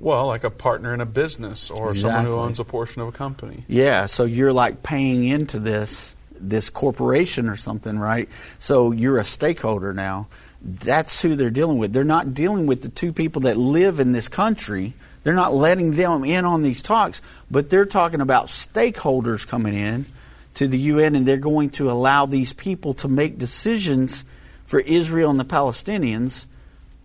Well, like a partner in a business or exactly. someone who owns a portion of a company. Yeah, so you're like paying into this this corporation or something, right? So you're a stakeholder now. That's who they're dealing with. They're not dealing with the two people that live in this country. They're not letting them in on these talks, but they're talking about stakeholders coming in to the UN and they're going to allow these people to make decisions for Israel and the Palestinians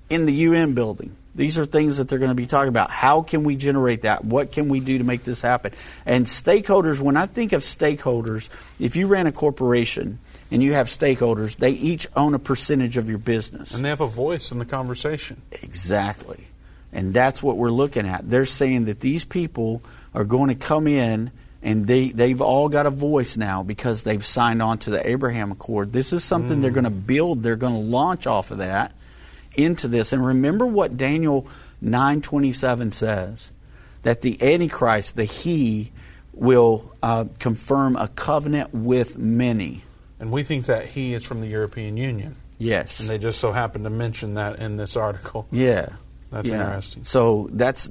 in the UN building. These are things that they're going to be talking about. How can we generate that? What can we do to make this happen? And stakeholders, when I think of stakeholders, if you ran a corporation and you have stakeholders, they each own a percentage of your business. And they have a voice in the conversation. Exactly. And that's what we're looking at. They're saying that these people are going to come in and they, they've all got a voice now because they've signed on to the Abraham Accord. This is something mm. they're going to build, they're going to launch off of that into this. And remember what Daniel 9:27 says that the antichrist, the he will uh, confirm a covenant with many. And we think that he is from the European Union. Yes. And they just so happen to mention that in this article. Yeah. That's yeah. interesting. So that's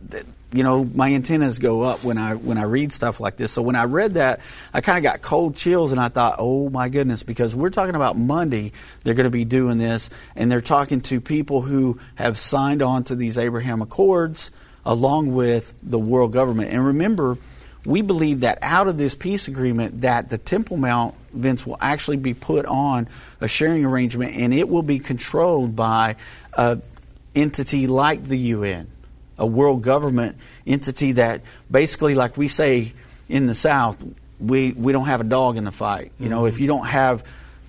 you know my antennas go up when I when I read stuff like this. So when I read that, I kind of got cold chills, and I thought, oh my goodness, because we're talking about Monday, they're going to be doing this, and they're talking to people who have signed on to these Abraham Accords along with the world government. And remember, we believe that out of this peace agreement, that the Temple Mount Vince will actually be put on a sharing arrangement, and it will be controlled by. Uh, entity like the UN. A world government entity that basically, like we say in the South, we, we don't have a dog in the fight. You know, if you don't have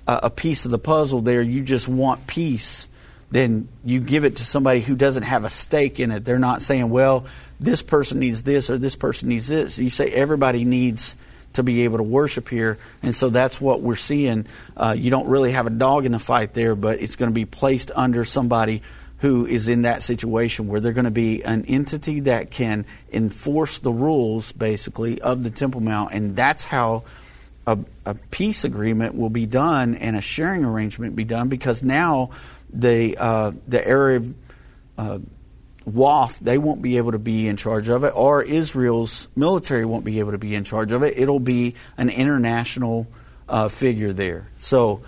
a, a piece of the puzzle there, you just want peace, then you give it to somebody who doesn't have a stake in it. They're not saying, well, this person needs this or this person needs this. You say everybody needs to be able to worship here. And so that's what we're seeing. Uh, you don't really have a dog in the fight there, but it's going to be placed under somebody who is in that situation where they're going to be an entity that can enforce the rules, basically, of the Temple Mount. And that's how a, a peace agreement will be done and a sharing arrangement be done because now the, uh, the Arab uh, Waqf, they won't be able to be in charge of it, or Israel's military won't be able to be in charge of it. It'll be an international uh, figure there. So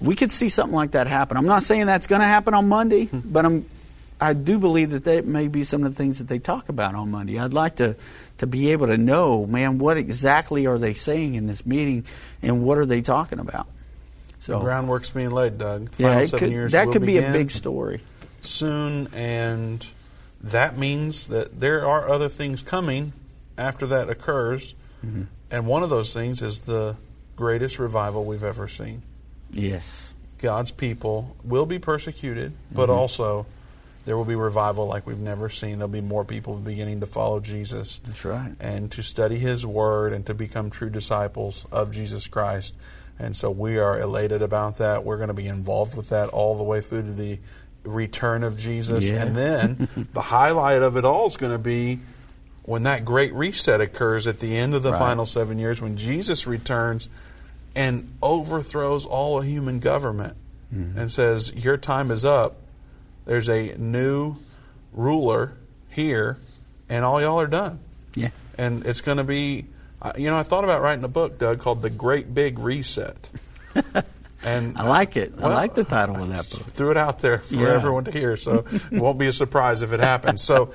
we could see something like that happen. I'm not saying that's going to happen on Monday, but I'm, I do believe that that may be some of the things that they talk about on Monday. I'd like to, to be able to know, man, what exactly are they saying in this meeting, and what are they talking about? So the groundwork's being laid, Doug. The yeah, could, that could be a big story soon, and that means that there are other things coming after that occurs. Mm-hmm. And one of those things is the greatest revival we've ever seen. Yes. God's people will be persecuted, but mm-hmm. also there will be revival like we've never seen. There'll be more people beginning to follow Jesus. That's right. And to study His Word and to become true disciples of Jesus Christ. And so we are elated about that. We're going to be involved with that all the way through to the return of Jesus. Yeah. And then the highlight of it all is going to be when that great reset occurs at the end of the right. final seven years, when Jesus returns and overthrows all of human government mm-hmm. and says, Your time is up. There's a new ruler here, and all y'all are done. Yeah. And it's going to be, you know, I thought about writing a book, Doug, called The Great Big Reset. And I like it. Well, I like the title of that book. Threw it out there for yeah. everyone to hear, so it won't be a surprise if it happens. So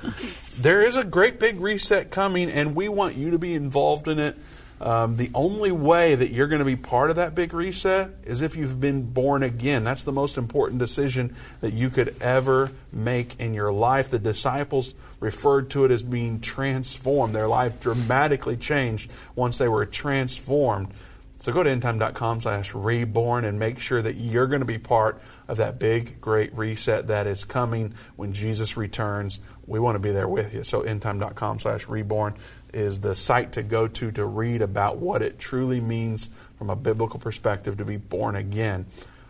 there is a great big reset coming, and we want you to be involved in it. Um, the only way that you're going to be part of that big reset is if you've been born again. That's the most important decision that you could ever make in your life. The disciples referred to it as being transformed. Their life dramatically changed once they were transformed so go to endtime.com slash reborn and make sure that you're going to be part of that big, great reset that is coming when Jesus returns. We want to be there with you. So endtime.com slash reborn is the site to go to to read about what it truly means from a biblical perspective to be born again.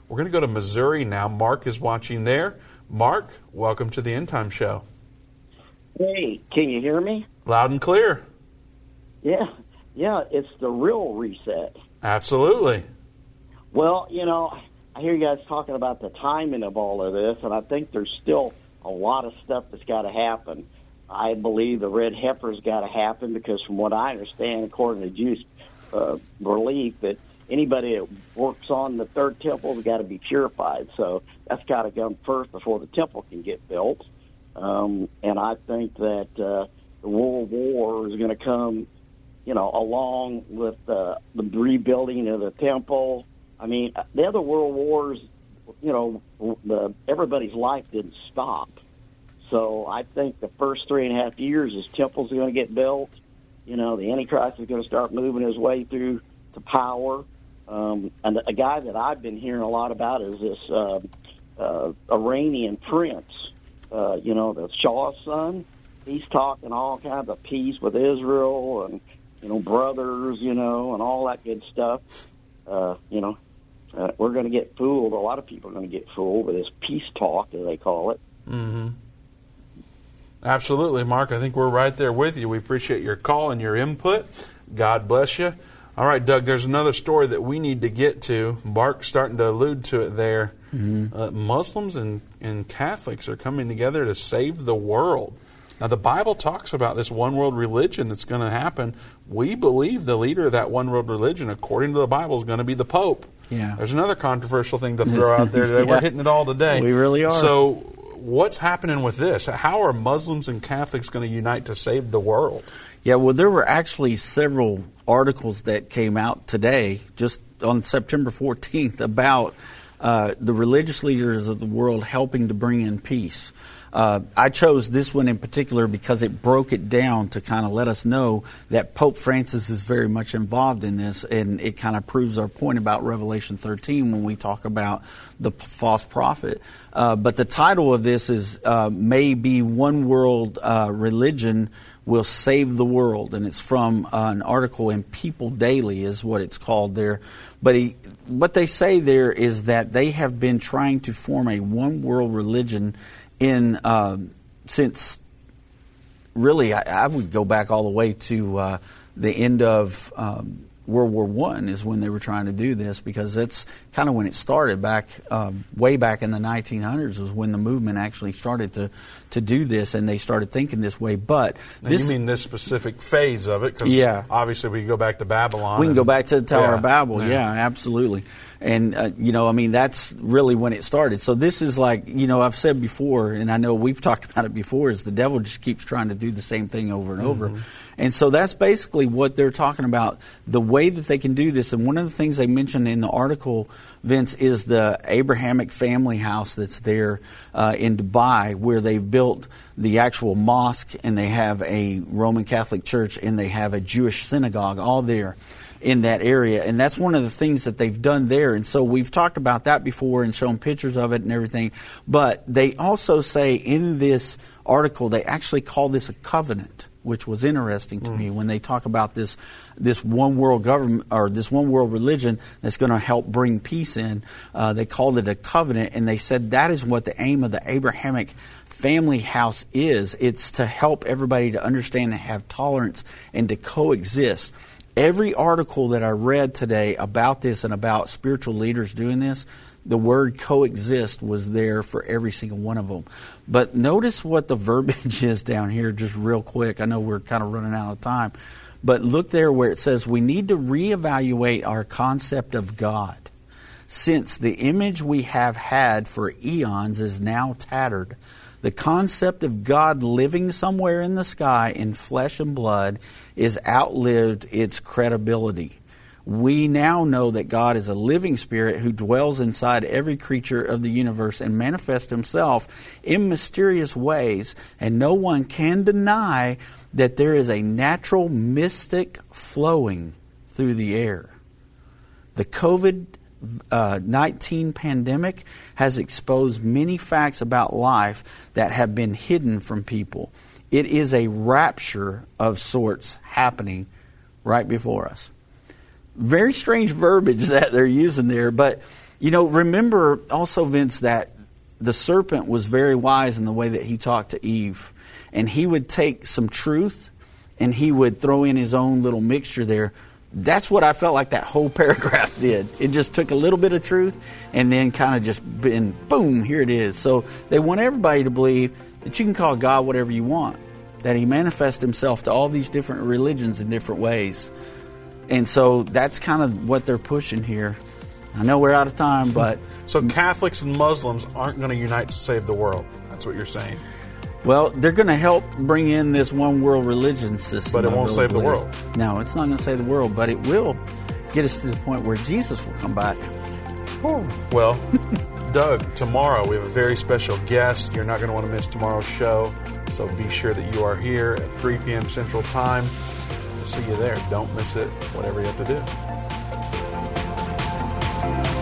We're going to go to Missouri now. Mark is watching there. Mark, welcome to the End Time Show. Hey, can you hear me? Loud and clear. Yeah, yeah, it's the real reset. Absolutely. Well, you know, I hear you guys talking about the timing of all of this, and I think there's still a lot of stuff that's got to happen. I believe the red heifer's got to happen because, from what I understand, according to Jews' uh, belief, that anybody that works on the third temple has got to be purified. So that's got to come first before the temple can get built. Um, and I think that uh, the World War is going to come you know, along with uh, the rebuilding of the temple. I mean, the other world wars, you know, the, everybody's life didn't stop. So I think the first three and a half years is temples going to get built. You know, the Antichrist is going to start moving his way through to power. Um, and a guy that I've been hearing a lot about is this uh, uh, Iranian prince. Uh, you know, the Shah's son. He's talking all kinds of peace with Israel and you know, brothers, you know, and all that good stuff. Uh, you know, uh, we're going to get fooled. A lot of people are going to get fooled with this peace talk, as they call it. Mm-hmm. Absolutely, Mark. I think we're right there with you. We appreciate your call and your input. God bless you. All right, Doug, there's another story that we need to get to. Mark's starting to allude to it there. Mm-hmm. Uh, Muslims and, and Catholics are coming together to save the world. Now, the Bible talks about this one world religion that's going to happen. We believe the leader of that one world religion, according to the Bible, is going to be the Pope. Yeah. There's another controversial thing to throw out there today. yeah. We're hitting it all today. We really are. So, what's happening with this? How are Muslims and Catholics going to unite to save the world? Yeah, well, there were actually several articles that came out today, just on September 14th, about uh, the religious leaders of the world helping to bring in peace. Uh, I chose this one in particular because it broke it down to kind of let us know that Pope Francis is very much involved in this, and it kind of proves our point about Revelation 13 when we talk about the p- false prophet. Uh, but the title of this is uh, "May Be One World uh, Religion." will save the world, and it's from uh, an article in People Daily, is what it's called there. But he, what they say there is that they have been trying to form a one world religion in uh, since really I, I, would go back all the way to uh, the end of um, World War One is when they were trying to do this because that's kind of when it started back um, way back in the 1900s was when the movement actually started to to do this and they started thinking this way. But this, you mean this specific phase of it? Because yeah. obviously we can go back to Babylon. We can go back to the Tower yeah, of Babel. Yeah, yeah absolutely. And uh, you know, I mean, that's really when it started. So this is like you know I've said before, and I know we've talked about it before. Is the devil just keeps trying to do the same thing over and mm-hmm. over. And so that's basically what they're talking about the way that they can do this. And one of the things they mentioned in the article, Vince, is the Abrahamic family house that's there uh, in Dubai, where they've built the actual mosque and they have a Roman Catholic church and they have a Jewish synagogue all there in that area. And that's one of the things that they've done there. And so we've talked about that before and shown pictures of it and everything. But they also say in this article, they actually call this a covenant which was interesting to mm. me when they talk about this this one world government or this one world religion that's going to help bring peace in. Uh, they called it a covenant, and they said that is what the aim of the Abrahamic family house is. It's to help everybody to understand and have tolerance and to coexist. Every article that I read today about this and about spiritual leaders doing this the word coexist was there for every single one of them. But notice what the verbiage is down here, just real quick. I know we're kind of running out of time. But look there where it says we need to reevaluate our concept of God. Since the image we have had for eons is now tattered, the concept of God living somewhere in the sky in flesh and blood is outlived its credibility we now know that God is a living spirit who dwells inside every creature of the universe and manifests himself in mysterious ways, and no one can deny that there is a natural mystic flowing through the air. The COVID uh, 19 pandemic has exposed many facts about life that have been hidden from people. It is a rapture of sorts happening right before us very strange verbiage that they're using there. But, you know, remember also, Vince, that the serpent was very wise in the way that he talked to Eve. And he would take some truth and he would throw in his own little mixture there. That's what I felt like that whole paragraph did. It just took a little bit of truth and then kind of just been boom, here it is. So they want everybody to believe that you can call God whatever you want, that he manifests himself to all these different religions in different ways. And so that's kind of what they're pushing here. I know we're out of time, but. So Catholics and Muslims aren't going to unite to save the world. That's what you're saying. Well, they're going to help bring in this one world religion system. But it won't save the world. No, it's not going to save the world, but it will get us to the point where Jesus will come back. Well, Doug, tomorrow we have a very special guest. You're not going to want to miss tomorrow's show. So be sure that you are here at 3 p.m. Central Time We'll see you there. Don't miss it, whatever you have to do.